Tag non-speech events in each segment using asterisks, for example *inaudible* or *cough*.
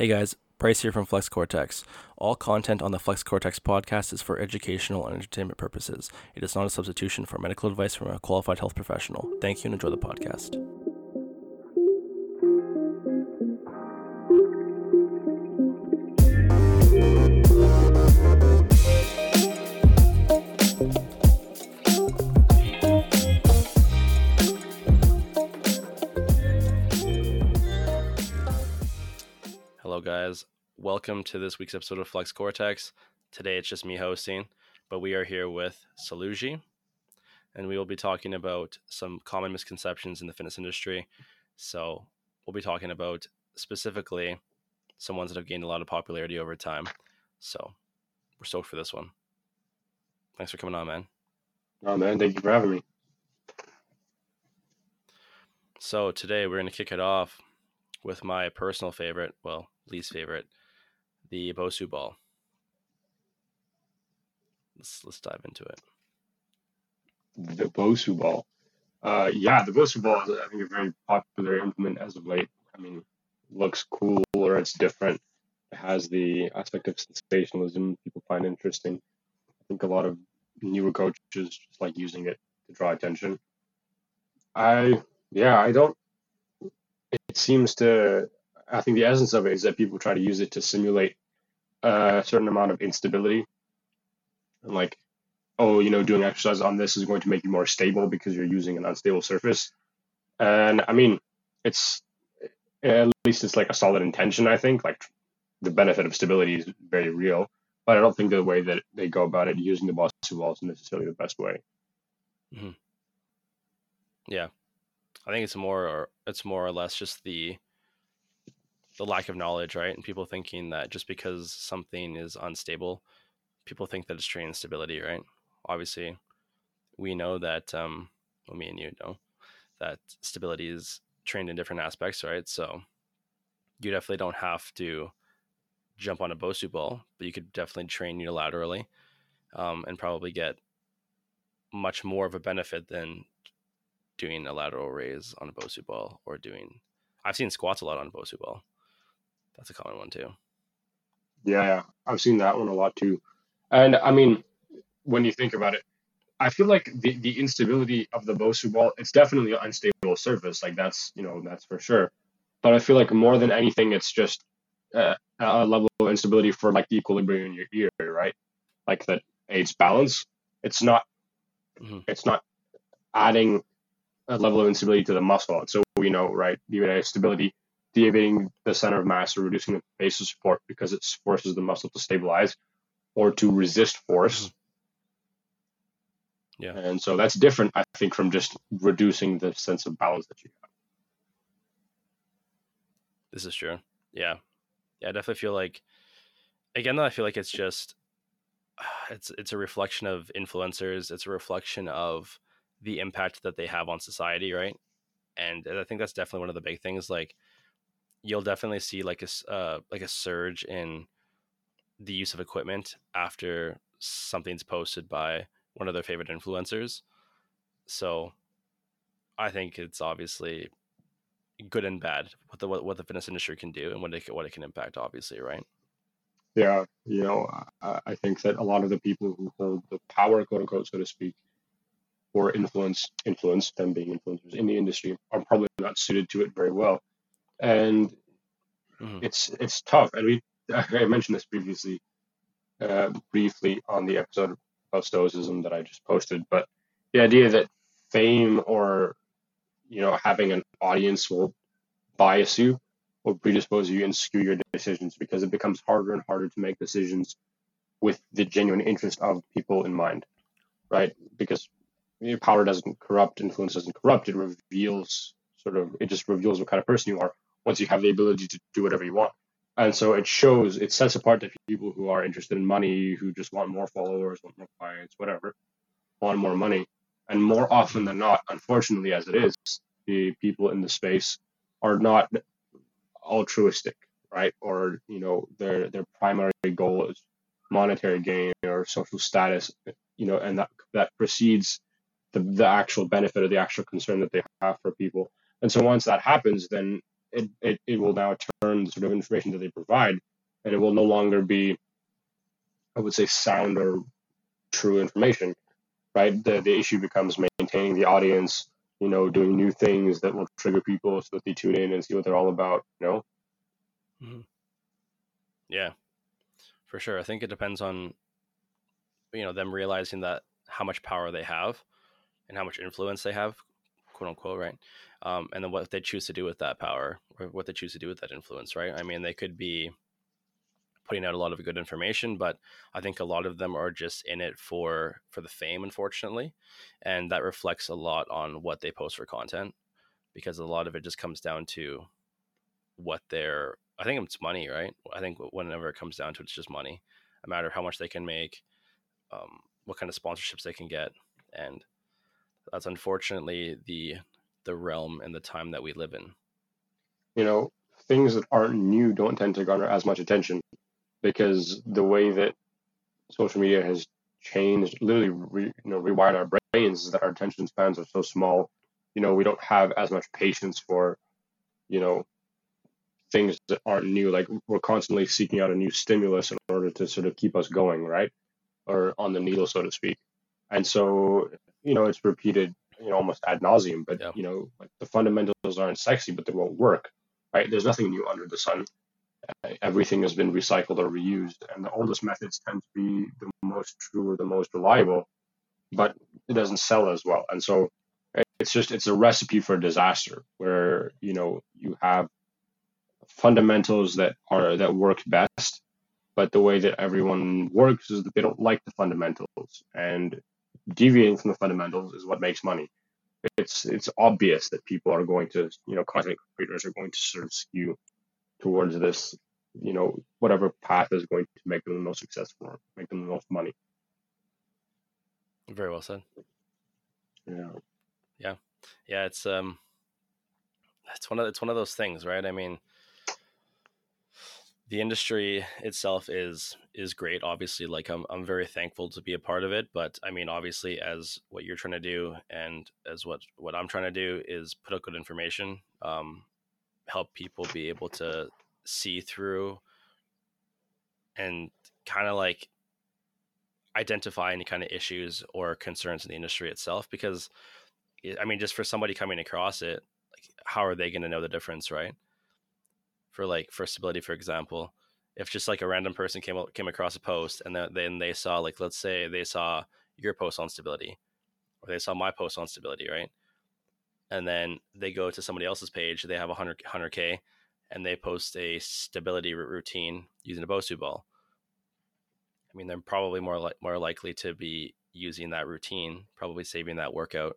Hey guys, Bryce here from Flex Cortex. All content on the Flex Cortex podcast is for educational and entertainment purposes. It is not a substitution for medical advice from a qualified health professional. Thank you and enjoy the podcast. Welcome to this week's episode of Flex Cortex. Today it's just me hosting, but we are here with Saluji, and we will be talking about some common misconceptions in the fitness industry. So we'll be talking about specifically some ones that have gained a lot of popularity over time. So we're stoked for this one. Thanks for coming on, man. Oh man, thank you for having me. So today we're going to kick it off with my personal favorite, well, least favorite, the Bosu ball. Let's let's dive into it. The Bosu ball. Uh, yeah, the Bosu ball is, I think, a very popular implement as of late. I mean, looks cool or it's different. It has the aspect of sensationalism people find interesting. I think a lot of newer coaches just like using it to draw attention. I, yeah, I don't. It seems to. I think the essence of it is that people try to use it to simulate a certain amount of instability. And like, oh, you know, doing exercise on this is going to make you more stable because you're using an unstable surface. And I mean, it's at least it's like a solid intention. I think like the benefit of stability is very real, but I don't think the way that they go about it using the Bosu ball is necessarily the best way. hmm Yeah, I think it's more or it's more or less just the the lack of knowledge, right? And people thinking that just because something is unstable, people think that it's training stability, right? Obviously, we know that um well, me and you know that stability is trained in different aspects, right? So you definitely don't have to jump on a Bosu ball, but you could definitely train unilaterally um, and probably get much more of a benefit than doing a lateral raise on a Bosu ball or doing. I've seen squats a lot on a Bosu ball. That's a common one too. Yeah, yeah, I've seen that one a lot too. And I mean, when you think about it, I feel like the, the instability of the Bosu ball, it's definitely an unstable surface. Like that's, you know, that's for sure. But I feel like more than anything, it's just uh, a level of instability for like the equilibrium in your ear, right? Like that aids balance. It's not, Mhm. it's not adding a level of instability to the muscle. So we know, right? You The stability, deviating the center of mass or reducing the base of support because it forces the muscle to stabilize or to resist force. Mm-hmm. Yeah. And so that's different, I think, from just reducing the sense of balance that you have. This is true. Yeah. Yeah, I definitely feel like again though I feel like it's just *sighs* it's it's a reflection of influencers, it's a reflection of the impact that they have on society, right? And I think that's definitely one of the big things like you'll definitely see like a uh, like a surge in the use of equipment after something's posted by one of their favorite influencers. So I think it's obviously good and bad what the what, what the fitness industry can do and what it what it can impact obviously right Yeah, you know, I, I think that a lot of the people who hold the power, quote unquote, so to speak, or influence, influence them being influencers in the industry, are probably not suited to it very well. And Mhm. it's it's tough. And we *laughs* I mentioned this previously, uh, briefly on the episode of stoicism that I just posted. But the idea that fame or you know having an audience will bias you or predispose you and skew your decisions because it becomes harder and harder to make decisions with the genuine interest of people in mind, right? Because you know, power doesn't corrupt, influence doesn't corrupt. It reveals sort of it just reveals what kind of person you are once you have the ability to do whatever you want. And so it shows, it sets apart the people who are interested in money, who just want more followers, want more clients, whatever, want more money. And more often than not, unfortunately as it is, the people in the space are not altruistic, right? Or, you know, their their primary goal is monetary gain or social status, you know, and that that precedes the, the actual benefit or the actual concern that they have for people. And so once that happens, then it, it, it will now turn the sort of information that they provide and it will no longer be, I would say, sound or true information, right? The, the issue becomes maintaining the audience, you know, doing new things that will trigger people so that they tune in and see what they're all about, you know? Mm-hmm. Yeah, for sure. I think it depends on, you know, them realizing that how much power they have and how much influence they have, quote unquote, right? Um, and then what they choose to do with that power or what they choose to do with that influence, right? I mean, they could be putting out a lot of good information, but I think a lot of them are just in it for for the fame, unfortunately, and that reflects a lot on what they post for content because a lot of it just comes down to what they're. I think it's money, right? I think whenever it comes down to it, it's just money. a matter of how much they can make, um, what kind of sponsorships they can get, and that's unfortunately the the realm and the time that we live in. You know, things that aren't new don't tend to garner as much attention because the way that social media has changed, literally, re, you know, rewired our brains is that our attention spans are so small. You know, we don't have as much patience for, you know, things that aren't new. Like we're constantly seeking out a new stimulus in order to sort of keep us going, right? Or on the needle, so to speak. And so, you know, it's repeated, you know, almost ad nauseum. But yeah. you know, like the fundamentals aren't sexy, but they won't work, right? There's nothing new under the sun. Uh, everything has been recycled or reused, and the oldest methods tend to be the most true or the most reliable, but it doesn't sell as well. And so, it's just it's a recipe for disaster where you know you have fundamentals that are that work best but the way that everyone works is that they don't like the fundamentals and deviating from the fundamentals is what makes money. It's it's obvious that people are going to, you know, content creators are going to sort of skew towards this, you know, whatever path is going to make them the most successful, make them the most money. Very well said. Yeah. Yeah. Yeah, it's um it's one of it's one of those things, right? I mean, the industry itself is is great obviously like I'm, I'm very thankful to be a part of it but i mean obviously as what you're trying to do and as what what i'm trying to do is put out good information um, help people be able to see through and kind of like identify any kind of issues or concerns in the industry itself because i mean just for somebody coming across it like how are they going to know the difference right? For like for stability, for example, if just like a random person came came across a post and then they saw like let's say they saw your post on stability or they saw my post on stability, right? And then they go to somebody else's page, they have 100 100k and they post a stability routine using a Bosu ball. I mean, they're probably more li- more likely to be using that routine, probably saving that workout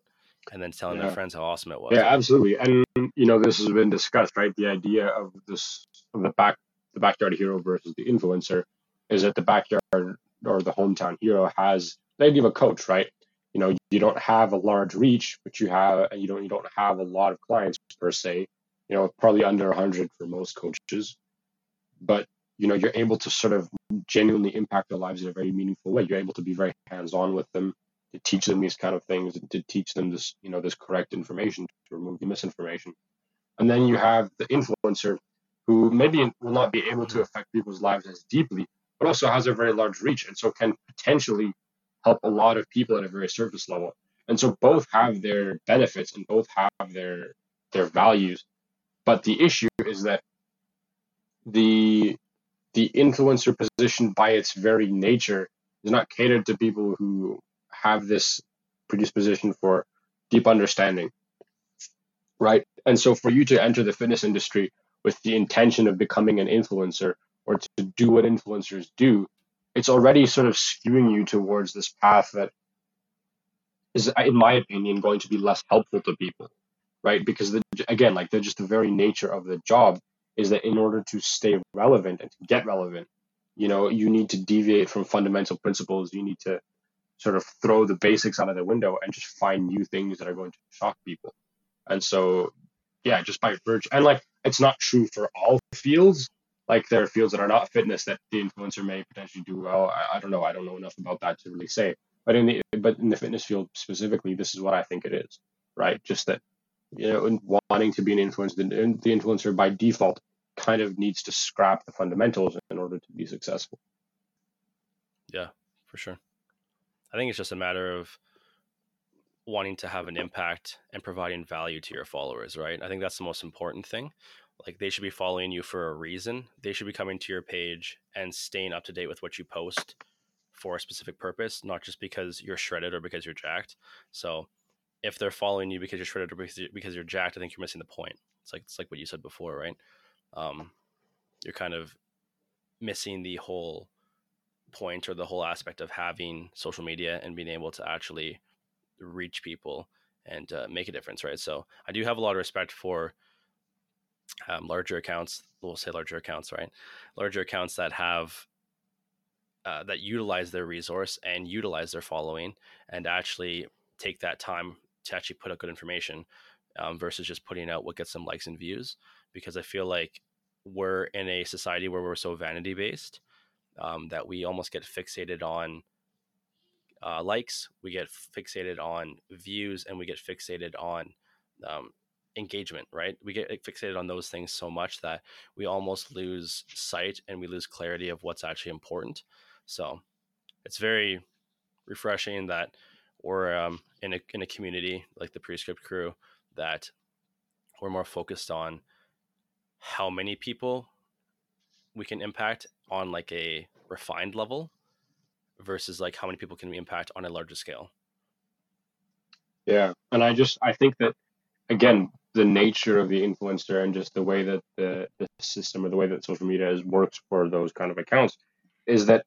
and then telling yeah. their friends how awesome it was. Yeah, absolutely. And you know, this has been discussed, right? The idea of this of the back the backyard hero versus the influencer is that the backyard or the hometown hero has the idea of a coach, right? You know, you don't have a large reach, but you have and you don't you don't have a lot of clients per se. You know, probably under 100 for most coaches, but you know, you're able to sort of genuinely impact their lives in a very meaningful way. You're able to be very hands-on with them to teach them these kind of things, and to teach them this, you know, this correct information to remove the misinformation. And then you have the influencer who maybe will not be able to affect people's lives as deeply, but also has a very large reach and so can potentially help a lot of people at a very surface level. And so both have their benefits and both have their their values. But the issue is that the the influencer position by its very nature is not catered to people who have this predisposition for deep understanding, right? And so for you to enter the fitness industry with the intention of becoming an influencer or to do what influencers do, it's already sort of skewing you towards this path that is, in my opinion, going to be less helpful to people, right? Because the, again, like they're just the very nature of the job is that in order to stay relevant and to get relevant, you know, you need to deviate from fundamental principles. You need to sort of throw the basics out of the window and just find new things that are going to shock people. And so, yeah, just by virtue, and like it's not true for all fields. Like there are fields that are not fitness that the influencer may potentially do well. I, I don't know. I don't know enough about that to really say. But in the but in the fitness field specifically, this is what I think it is, right? Just that you know, wanting to be an influencer, the, the influencer by default kind of needs to scrap the fundamentals in order to be successful. Yeah, for sure. I think it's just a matter of wanting to have an impact and providing value to your followers, right? I think that's the most important thing. Like they should be following you for a reason. They should be coming to your page and staying up to date with what you post for a specific purpose, not just because you're shredded or because you're jacked. So if they're following you because you're shredded or because, you're jacked, I think you're missing the point. It's like it's like what you said before, right? Um, you're kind of missing the whole point or the whole aspect of having social media and being able to actually reach people and uh, make a difference, right? So I do have a lot of respect for um, larger accounts. We'll say larger accounts, right? Larger accounts that have uh, that utilize their resource and utilize their following and actually take that time to actually put out good information um, versus just putting out what gets them likes and views. Because I feel like we're in a society where we're so vanity based um, that we almost get fixated on uh, likes, we get fixated on views, and we get fixated on um, engagement, right? We get fixated on those things so much that we almost lose sight and we lose clarity of what's actually important. So it's very refreshing that we're um, in a in a community like the Prescript crew that we're more focused on how many people we can impact on like a refined level versus like how many people can we impact on a larger scale. Yeah, and I just I think that again the nature of the influencer and just the way that the, the system or the way that social media is works for those kind of accounts is that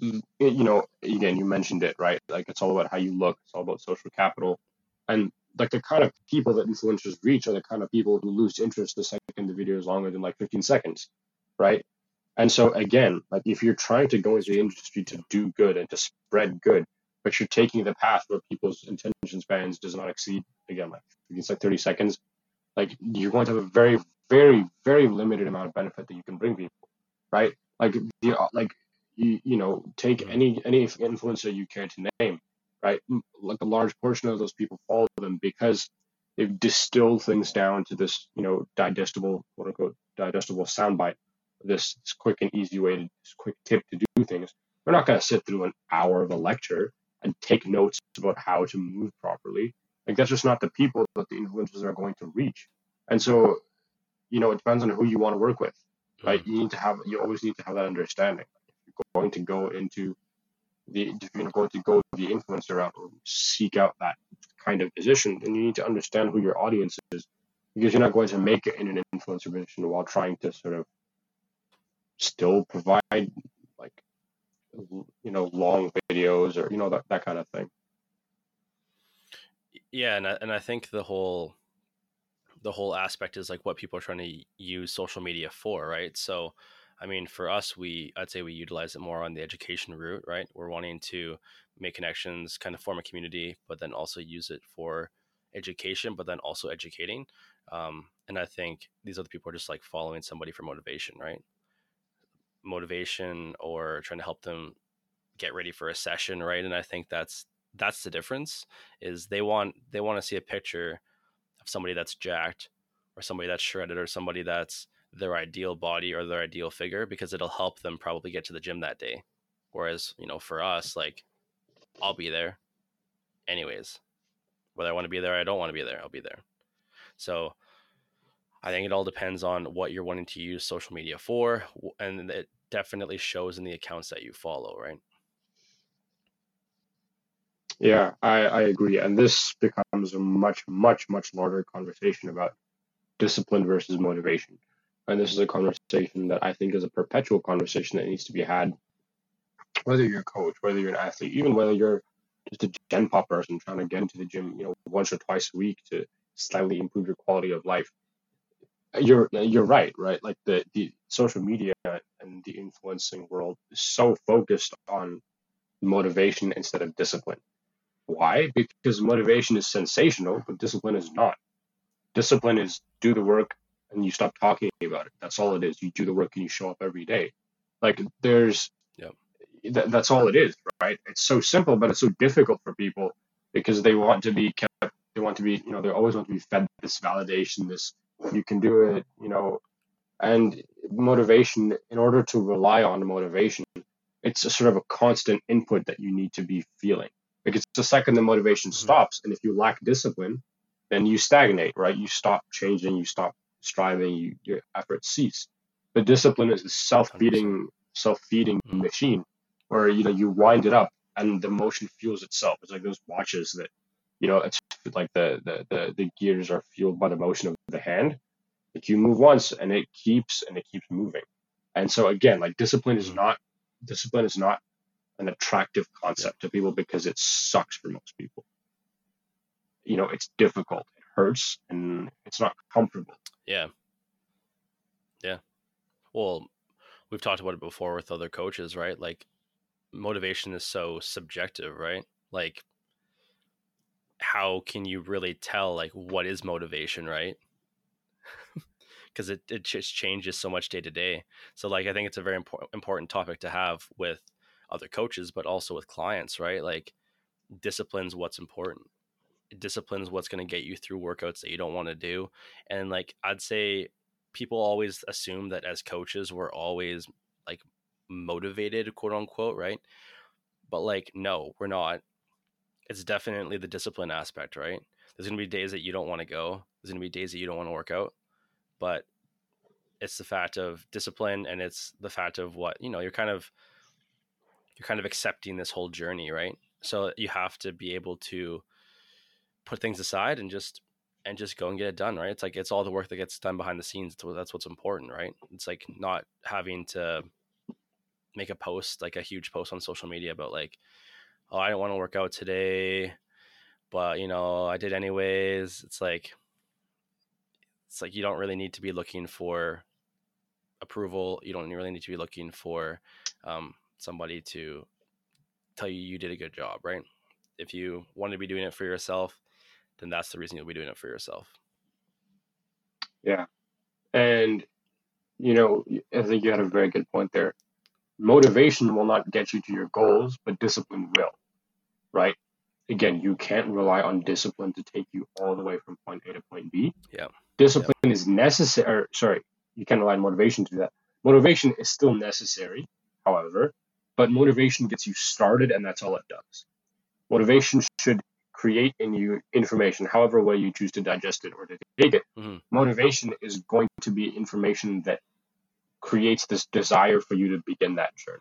you know again you mentioned it right like it's all about how you look it's all about social capital and like the kind of people that influencers reach are the kind of people who lose interest the second the video is longer than like 15 seconds right and so again, like if you're trying to go into the industry to do good and to spread good, but you're taking the path where people's attention spans does not exceed again like it's like 30 seconds, like you're going to have a very, very, very limited amount of benefit that you can bring people, right? Like the uh, like you, you know take any any influencer you care to name, right? Like a large portion of those people follow them because they've distilled things down to this you know digestible quote unquote digestible soundbite this, this quick and easy way to this quick tip to do things. We're not going to sit through an hour of a lecture and take notes about how to move properly. Like that's just not the people that the influencers are going to reach. And so, you know, it depends on who you want to work with, right? Mm-hmm. You need to have, you always need to have that understanding. If you're going to go into the, if you're going to go the influencer route or seek out that kind of position, then you need to understand who your audience is because you're not going to make it in an influencer position while trying to sort of still provide like you know long videos or you know that, that kind of thing. Yeah and I, and I think the whole the whole aspect is like what people are trying to use social media for right? So i mean for us we i'd say we utilize it more on the education route right? We're wanting to make connections kind of form a community but then also use it for education but then also educating. Um, and i think these other people are just like following somebody for motivation right motivation or trying to help them get ready for a session right? And i think that's that's the difference is they want they want to see a picture of somebody that's jacked or somebody that's shredded or somebody that's their ideal body or their ideal figure because it'll help them probably get to the gym that day. Whereas you know for us like i'll be there anyways. Whether i want to be there or i don't want to be there i'll be there. So I think it all depends on what you're wanting to use social media for, and it definitely shows in the accounts that you follow, right? Yeah, I, I agree. And this becomes a much, much, much larger conversation about discipline versus motivation. And this is a conversation that I think is a perpetual conversation that needs to be had, whether you're a coach, whether you're an athlete, even whether you're just a gen pop person trying to get into the gym, you know, once or twice a week to slightly improve your quality of life you're you're right, right? Like the the social media and the influencing world is so focused on motivation instead of discipline. Why? Because motivation is sensational, but discipline is not. Discipline is do the work and you stop talking about it. That's all it is. You do the work and you show up every day. Like there's, yeah, th- that's all it is, right? It's so simple, but it's so difficult for people because they want to be kept, they want to be, you know, they always want to be fed this validation, this you can do it, you know, and motivation. In order to rely on motivation, it's a sort of a constant input that you need to be feeling. Because the second the motivation mm-hmm. stops, and if you lack discipline, then you stagnate, right? You stop changing, you stop striving, you, your efforts cease. The discipline is a self-feeding, self-feeding mm-hmm. machine where you know you wind it up and the motion fuels itself. It's like those watches that, you know, it's like the the the, the gears are fueled by the motion of the hand. Like you move once and it keeps and it keeps moving. And so again, like discipline is mm-hmm. not discipline is not an attractive concept to people because it sucks for most people. You know, it's difficult, it hurts, and it's not comfortable. Yeah. Yeah. Well, we've talked about it before with other coaches, right? Like motivation is so subjective, right? Like how can you really tell like what is motivation, right? *laughs* because it, it just changes so much day to day. So like I think it's a very important important topic to have with other coaches, but also with clients, right? Like discipline's what's important. discipline's what's going to get you through workouts that you don't want to do. And like I'd say people always assume that as coaches we're always like motivated, quote unquote, right? But like no, we're not. It's definitely the discipline aspect, right? There's going to be days that you don't want to go. There's going to be days that you don't want to work out but it's the fact of discipline and it's the fact of what you know you're kind of you're kind of accepting this whole journey right so you have to be able to put things aside and just and just go and get it done right it's like it's all the work that gets done behind the scenes that's what's important right it's like not having to make a post like a huge post on social media about like oh i don't want to work out today but you know i did anyways it's like it's like you don't really need to be looking for approval. You don't really need to be looking for um, somebody to tell you you did a good job, right? If you want to be doing it for yourself, then that's the reason you'll be doing it for yourself. Yeah. And, you know, I think you had a very good point there. Motivation will not get you to your goals, but discipline will, right? Again, you can't rely on discipline to take you all the way from point A to point B. Yeah. Discipline yeah. is necessary. Sorry, you can't rely on motivation to do that. Motivation is still necessary, however, but motivation gets you started, and that's all it does. Motivation should create in you information, however way you choose to digest it or to take it. Mm-hmm. Motivation is going to be information that creates this desire for you to begin that journey,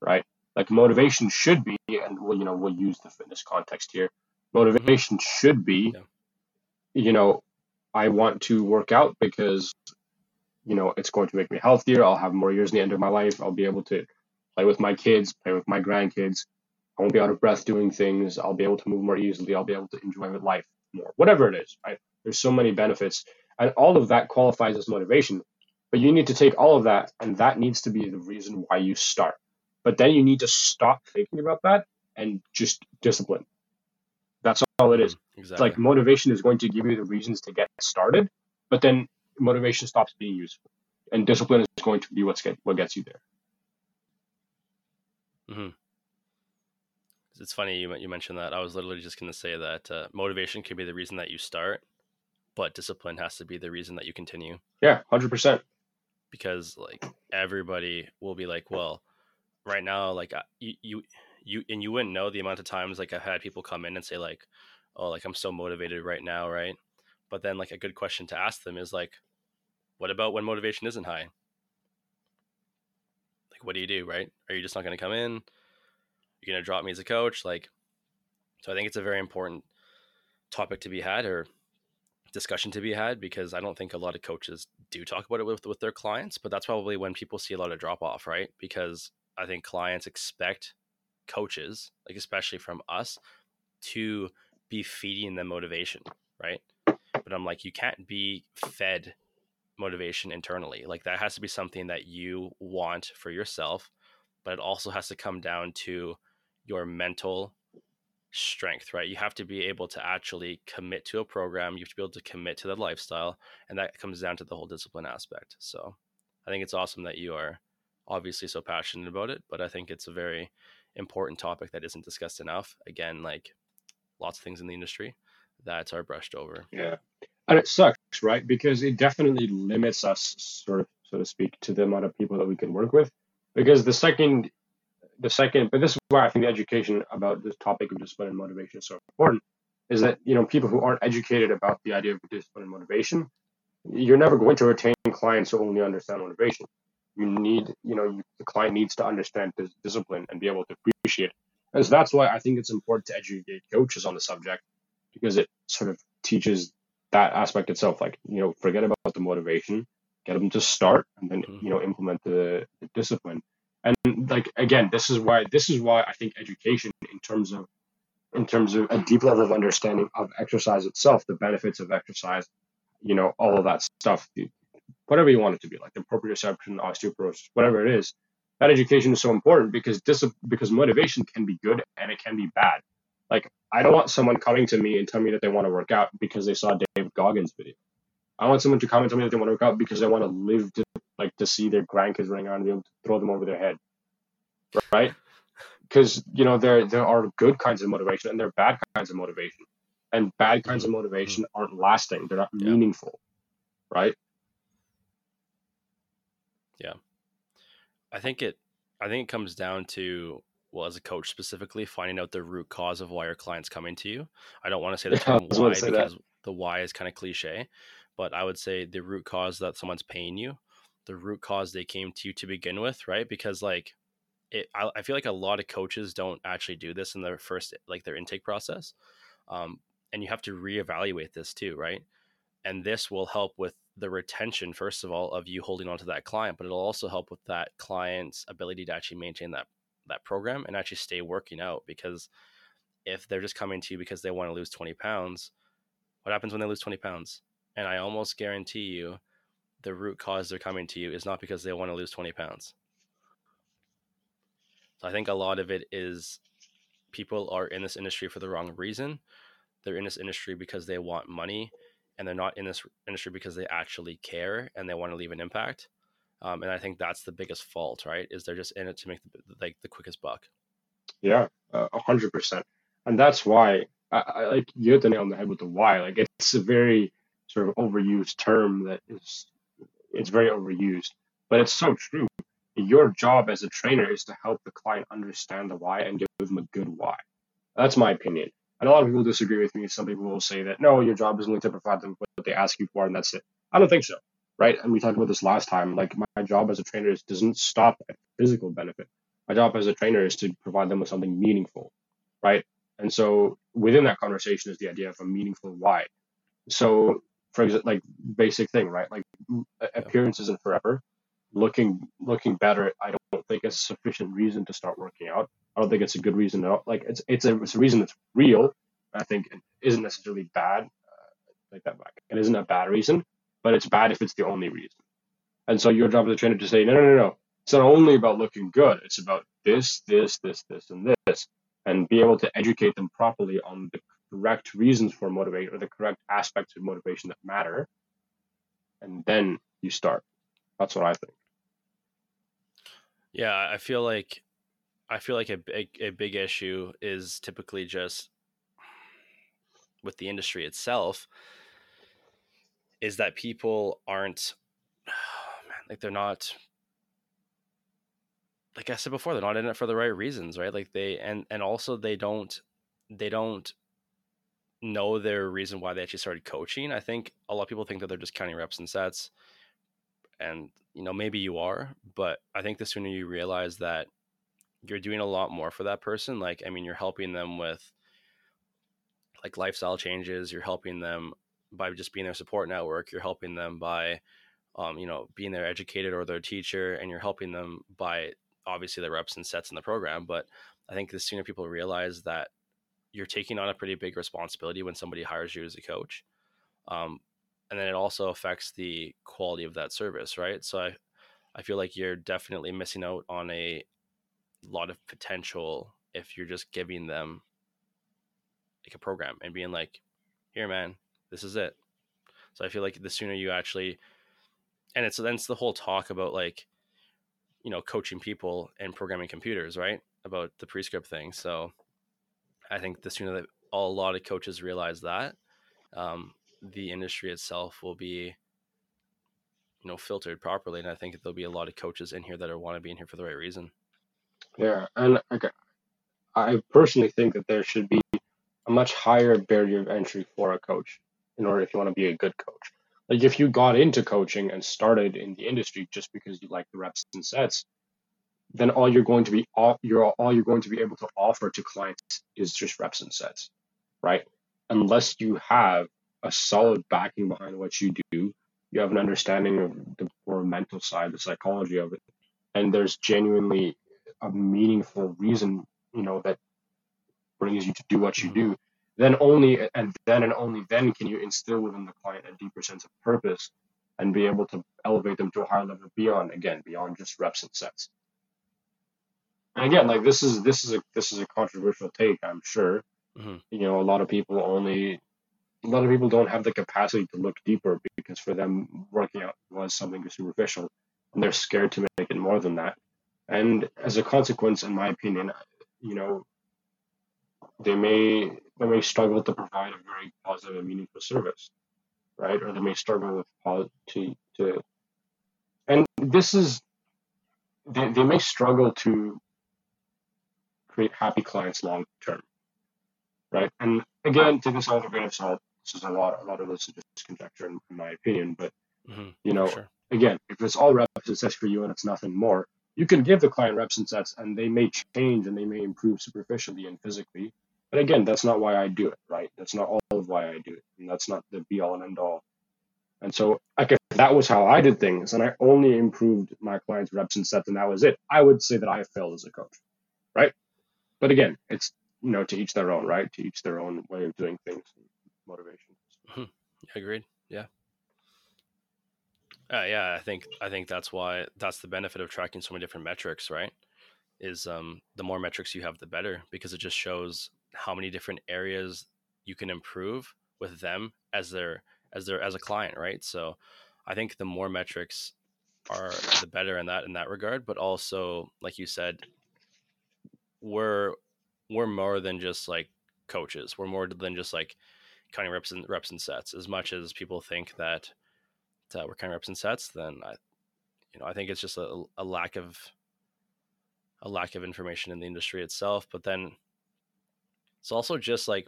right? Like motivation should be, and well, you know, we'll use the fitness context here. Motivation should be, yeah. you know, I want to work out because, you know, it's going to make me healthier. I'll have more years in the end of my life. I'll be able to play with my kids, play with my grandkids. I won't be out of breath doing things. I'll be able to move more easily. I'll be able to enjoy life more. Whatever it is, right? There's so many benefits, and all of that qualifies as motivation. But you need to take all of that, and that needs to be the reason why you start. But then you need to stop thinking about that and just discipline. That's all it is. Exactly. Like motivation is going to give you the reasons to get started, but then motivation stops being useful, and discipline is going to be what's get what gets you there. Mm-hmm. It's funny you you mentioned that. I was literally just going to say that uh, motivation can be the reason that you start, but discipline has to be the reason that you continue. Yeah, hundred percent. Because like everybody will be like, well, right now, like you you you and you wouldn't know the amount of times like I've had people come in and say like, oh, like I'm so motivated right now, right? But then like a good question to ask them is like, what about when motivation isn't high? Like, what do you do, right? Are you just not going to come in? You're going to drop me as a coach? Like, so I think it's a very important topic to be had or discussion to be had because I don't think a lot of coaches do talk about it with, with their clients, but that's probably when people see a lot of drop off, right? Because I think clients expect coaches, like especially from us, to be feeding them motivation, right? But I'm like, you can't be fed motivation internally. Like that has to be something that you want for yourself, but it also has to come down to your mental strength, right? You have to be able to actually commit to a program. You have to be able to commit to the lifestyle. And that comes down to the whole discipline aspect. So I think it's awesome that you are obviously so passionate about it, but I think it's a very important topic that isn't discussed enough. Again, like lots of things in the industry that are brushed over. Yeah. And it sucks, right? Because it definitely limits us, sort of, so to speak, to the amount of people that we can work with. Because the second, the second, but this is why I think the education about this topic of discipline and motivation is so important, is that you know people who aren't educated about the idea of discipline and motivation, you're never going to retain clients who only understand motivation. You need, you know, you, the client needs to understand this discipline and be able to appreciate it. And so that's why I think it's important to educate coaches on the subject because it sort of teaches that aspect itself. Like, you know, forget about the motivation, get them to start and then, mm-hmm. you know, implement the, the discipline. And like, again, this is why, this is why I think education in terms of, in terms of a deep level of understanding of exercise itself, the benefits of exercise, you know, all of that stuff, whatever you want it to be, like the proprioception, osteoporosis, whatever it is, that education is so important because dis- because motivation can be good and it can be bad. Like I don't want someone coming to me and telling me that they want to work out because they saw Dave Goggins video. I want someone to come and tell me that they want to work out because they want to live to like to see their grandkids running around and be able to throw them over their head. Right? Because you know there there are good kinds of motivation and there are bad kinds of motivation. And bad kinds of mm-hmm. motivation aren't lasting. They're not yeah. meaningful. Right? Yeah. I think it I think it comes down to well, as a coach specifically, finding out the root cause of why your client's coming to you. I don't want to say the *laughs* term why because that. the why is kind of cliche, but I would say the root cause that someone's paying you, the root cause they came to you to begin with, right? Because like it, I, I feel like a lot of coaches don't actually do this in their first like their intake process, um, and you have to reevaluate this too, right? And this will help with the retention first of all of you holding on to that client but it'll also help with that client's ability to actually maintain that that program and actually stay working out because if they're just coming to you because they want to lose 20 pounds what happens when they lose 20 pounds and i almost guarantee you the root cause they're coming to you is not because they want to lose 20 pounds so i think a lot of it is people are in this industry for the wrong reason they're in this industry because they want money and they're not in this industry because they actually care and they want to leave an impact um, and I think that's the biggest fault, right? Is they're just in it to make the, like the quickest buck. Yeah, a hundred percent, and that's why I, I, like you hit the nail on the head with the why. Like it's a very sort of overused term that is it's very overused, but it's so true. Your job as a trainer is to help the client understand the why and give them a good why. That's my opinion. And a lot of people disagree with me. Some people will say that no, your job is only to provide them what they ask you for, and that's it. I don't think so right? And we talked about this last time. Like my job as a trainer is, doesn't stop at physical benefit. My job as a trainer is to provide them with something meaningful, right? And so within that conversation is the idea of a meaningful why. So for example, like basic thing, right? Like appearance isn't forever. Looking looking better, I don't think is sufficient reason to start working out. I don't think it's a good reason at all. Like it's it's a it's a reason that's real. I think it isn't necessarily bad. Uh, take that back. It isn't a bad reason, but it's bad if it's the only reason. And so your job as a trainer to say, no, no, no, no. It's not only about looking good. It's about this, this, this, this, and this, and be able to educate them properly on the correct reasons for motivation or the correct aspects of motivation that matter. And then you start. That's what I think. Yeah, I feel like I feel like a big a big issue is typically just with the industry itself is that people aren't *sighs* oh like they're not like I said before, they're not in it for the right reasons, right? Like they and and also they don't they don't know their reason why they actually started coaching. I think a lot of people think that they're just counting reps and sets. And you know, maybe you are, but I think the sooner you realize that you're doing a lot more for that person, like I mean, you're helping them with like lifestyle changes, you're helping them by just being their support network, you're helping them by, um, you know, being their educator or their teacher, and you're helping them by obviously the reps and sets in the program. But I think the sooner people realize that you're taking on a pretty big responsibility when somebody hires you as a coach, um, and then it also affects the quality of that service, right? So I, I feel like you're definitely missing out on a lot of potential if you're just giving them like a program and being like, here, man, this is it. So I feel like the sooner you actually, and it's then it's the whole talk about like, you know, coaching people and programming computers, right? About the prescript thing. So I think the sooner that a lot of coaches realize that, um, the industry itself will be you know filtered properly and i think there'll be a lot of coaches in here that are want to be in here for the right reason Yeah, and okay, I personally think that there should be a much higher barrier of entry for a coach in order if you want to be a good coach. Like if you got into coaching and started in the industry just because you like the reps and sets, then all you're going to be all you're all you're going to be able to offer to clients is just reps and sets, right? Unless you have a solid backing behind what you do, you have an understanding of the more mental side, the psychology of it, and there's genuinely a meaningful reason, you know, that brings you to do what you do, mm-hmm. then only and then and only then can you instill within the client a deeper sense of purpose and be able to elevate them to a higher level beyond again beyond just reps and sets. And again, like this is this is a this is a controversial take, I'm sure. Mhm. You know, a lot of people only a lot of people don't have the capacity to look deeper because for them working out was something superficial and they're scared to make it more than that. And as a consequence, in my opinion, you know, they may they may struggle to provide a very positive and meaningful service, right? Or they may struggle with to to and this is they, they may struggle to create happy clients long term, right? And again, take this all with a grain of salt. This is a lot a lot of this is just conjecture in, in my opinion, but Mhm, you know, sure again, if it's all reps and sets for you and it's nothing more, you can give the client reps and sets and they may change and they may improve superficially and physically. But again, that's not why I do it, right? That's not all of why I do it. And that's not the be all and end all. And so, like, if that was how I did things and I only improved my clients' reps and sets and that was it, I would say that I failed as a coach, right? But again, it's, you know, to each their own, right? To each their own way of doing things, motivation. Yeah, agreed. Yeah. Uh, yeah i think i think that's why that's the benefit of tracking so many different metrics right? Is um the more metrics you have the better because it just shows how many different areas you can improve with them as their as their as a client right? So i think the more metrics are the better in that in that regard but also like you said we're we're more than just like coaches. We're more than just like counting reps and reps and sets. As much as people think that uh, we're counting reps and sets then i you know i think it's just a, a lack of a lack of information in the industry itself. But then it's also just like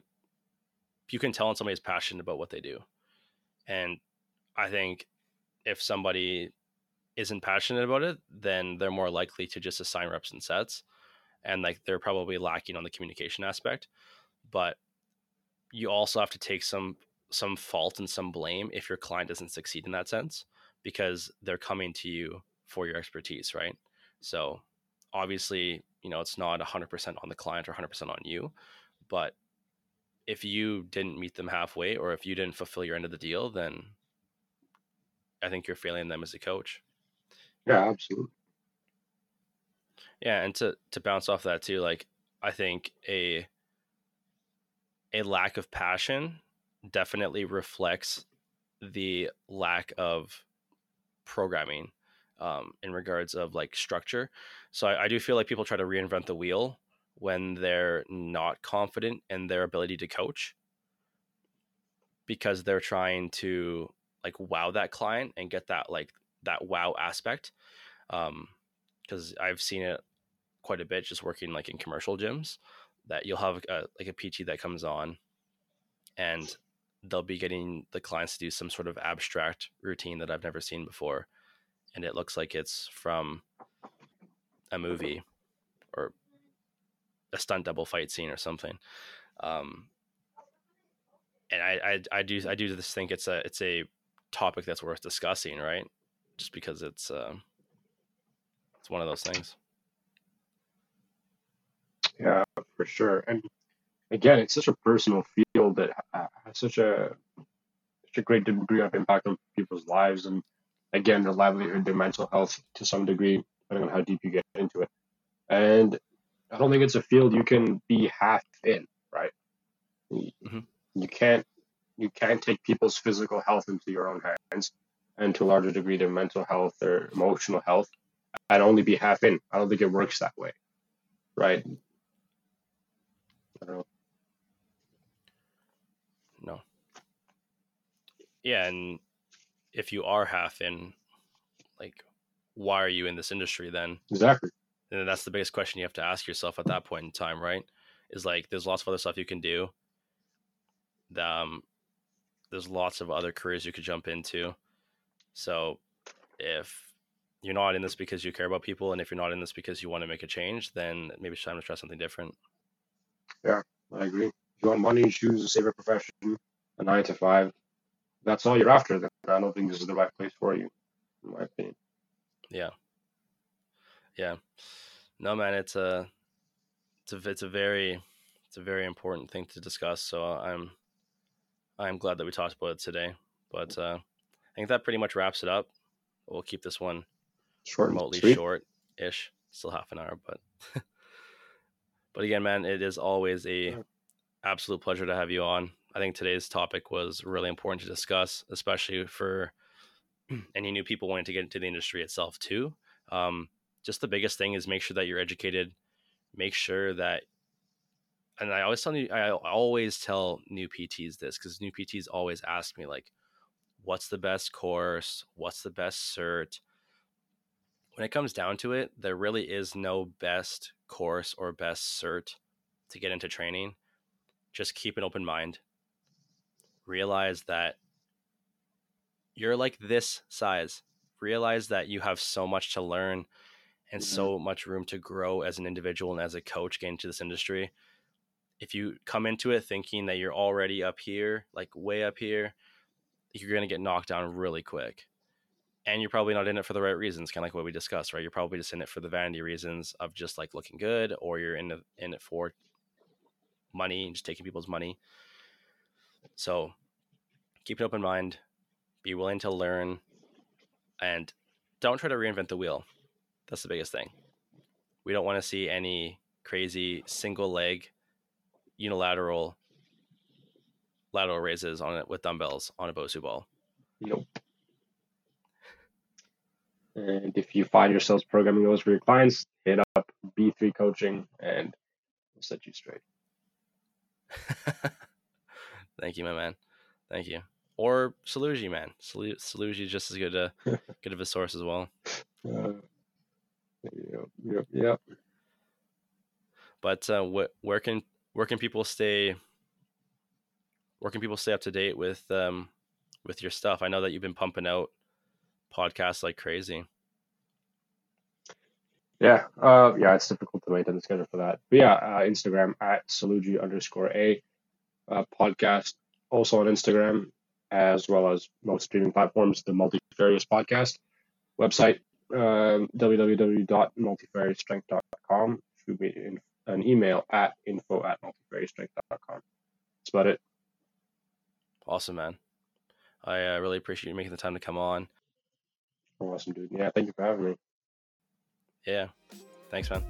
you can tell when somebody's passionate about what they do. And i think if somebody isn't passionate about it then they're more likely to just assign reps and sets and like they're probably lacking on the communication aspect but you also have to take some some fault and some blame if your client doesn't succeed in that sense because they're coming to you for your expertise right so obviously you know it's not 100% on the client or 100% on you but if you didn't meet them halfway or if you didn't fulfill your end of the deal then i think you're failing them as a coach Yeah, absolutely. Yeah and to to bounce off that too like i think a a lack of passion definitely reflects the lack of programming um, in regards of like structure. So I, I do feel like people try to reinvent the wheel when they're not confident in their ability to coach because they're trying to like wow that client and get that like that wow aspect. Um, because I've seen it quite a bit just working like in commercial gyms that you'll have a, like a PT that comes on and they'll be getting the clients to do some sort of abstract routine that I've never seen before. And it looks like it's from a movie or a stunt double fight scene or something. Um, and I, I, I do, I do just think it's a, it's a topic that's worth discussing, right? Just because it's, uh, it's one of those things. Yeah, for sure. And again, it's such a personal field that has such a such a great degree of impact on people's lives, and again, their livelihood, their mental health to some degree, depending on how deep you get into it. And I don't think it's a field you can be half in, right? You, Mhm. you can't you can't take people's physical health into your own hands, and to a larger degree, their mental health, their emotional health, and only be half in. I don't think it works that way, right? I don't know. No. yeah, and if you are half in, like, why are you in this industry then? Exactly. And that's the biggest question you have to ask yourself at that point in time, right? Is like, there's lots of other stuff you can do. Um, there's lots of other careers you could jump into. So if you're not in this because you care about people, and if you're not in this because you want to make a change, then maybe it's time to try something different. Yeah, I agree. If you want money, choose a safer profession, a nine to five. That's all you're after. Then I don't think this is the right place for you, in my opinion. Yeah. Yeah. No, man, it's a, it's a, it's a very, it's a very important thing to discuss. So I'm, I'm glad that we talked about it today. But uh, I think that pretty much wraps it up. We'll keep this one Short, remotely sweet. short-ish, still half an hour, but *laughs* but again, man, it is always a absolute pleasure to have you on. I think today's topic was really important to discuss, especially for *clears throat* any new people wanting to get into the industry itself too. Um, just the biggest thing is make sure that you're educated. Make sure that, and I always tell you, I always tell new PTs this because new PTs always ask me like, "What's the best course? What's the best cert?" When it comes down to it, there really is no best course or best cert to get into training. Just keep an open mind. Realize that you're like this size. Realize that you have so much to learn and Mhm. so much room to grow as an individual and as a coach getting into this industry. If you come into it thinking that you're already up here, like way up here, you're going to get knocked down really quick. And you're probably not in it for the right reasons, kind of like what we discussed, right? You're probably just in it for the vanity reasons of just like looking good, or you're in, the, in it for money and just taking people's money. So keep an open mind, be willing to learn, and don't try to reinvent the wheel. That's the biggest thing. We don't want to see any crazy single leg unilateral lateral raises on it with dumbbells on a Bosu ball. Nope. And if you find yourselves programming those for your clients, hit up B3 Coaching and we'll set you straight. *laughs* Thank you, my man. Thank you. Or Saluji, man. Salu- Saluji is just as good a *laughs* good of a source as well. Uh, yep, yep, yep. But uh, wh- where can where can people stay? Where can people stay up to date with um with your stuff? I know that you've been pumping out podcasts like crazy. Yeah, uh, yeah, it's difficult to maintain the schedule for that. But yeah, uh, Instagram at Saluji underscore A, uh, podcast also on Instagram, as well as most streaming platforms, the Multifarious Podcast website, um, www.multifarioustrength.com. Shoot me in, an email at info at multifarioustrength.com. That's about it. Awesome, man. I uh, really appreciate you making the time to come on. Awesome, dude. Yeah, thank you for having me. Yeah. Thanks, man.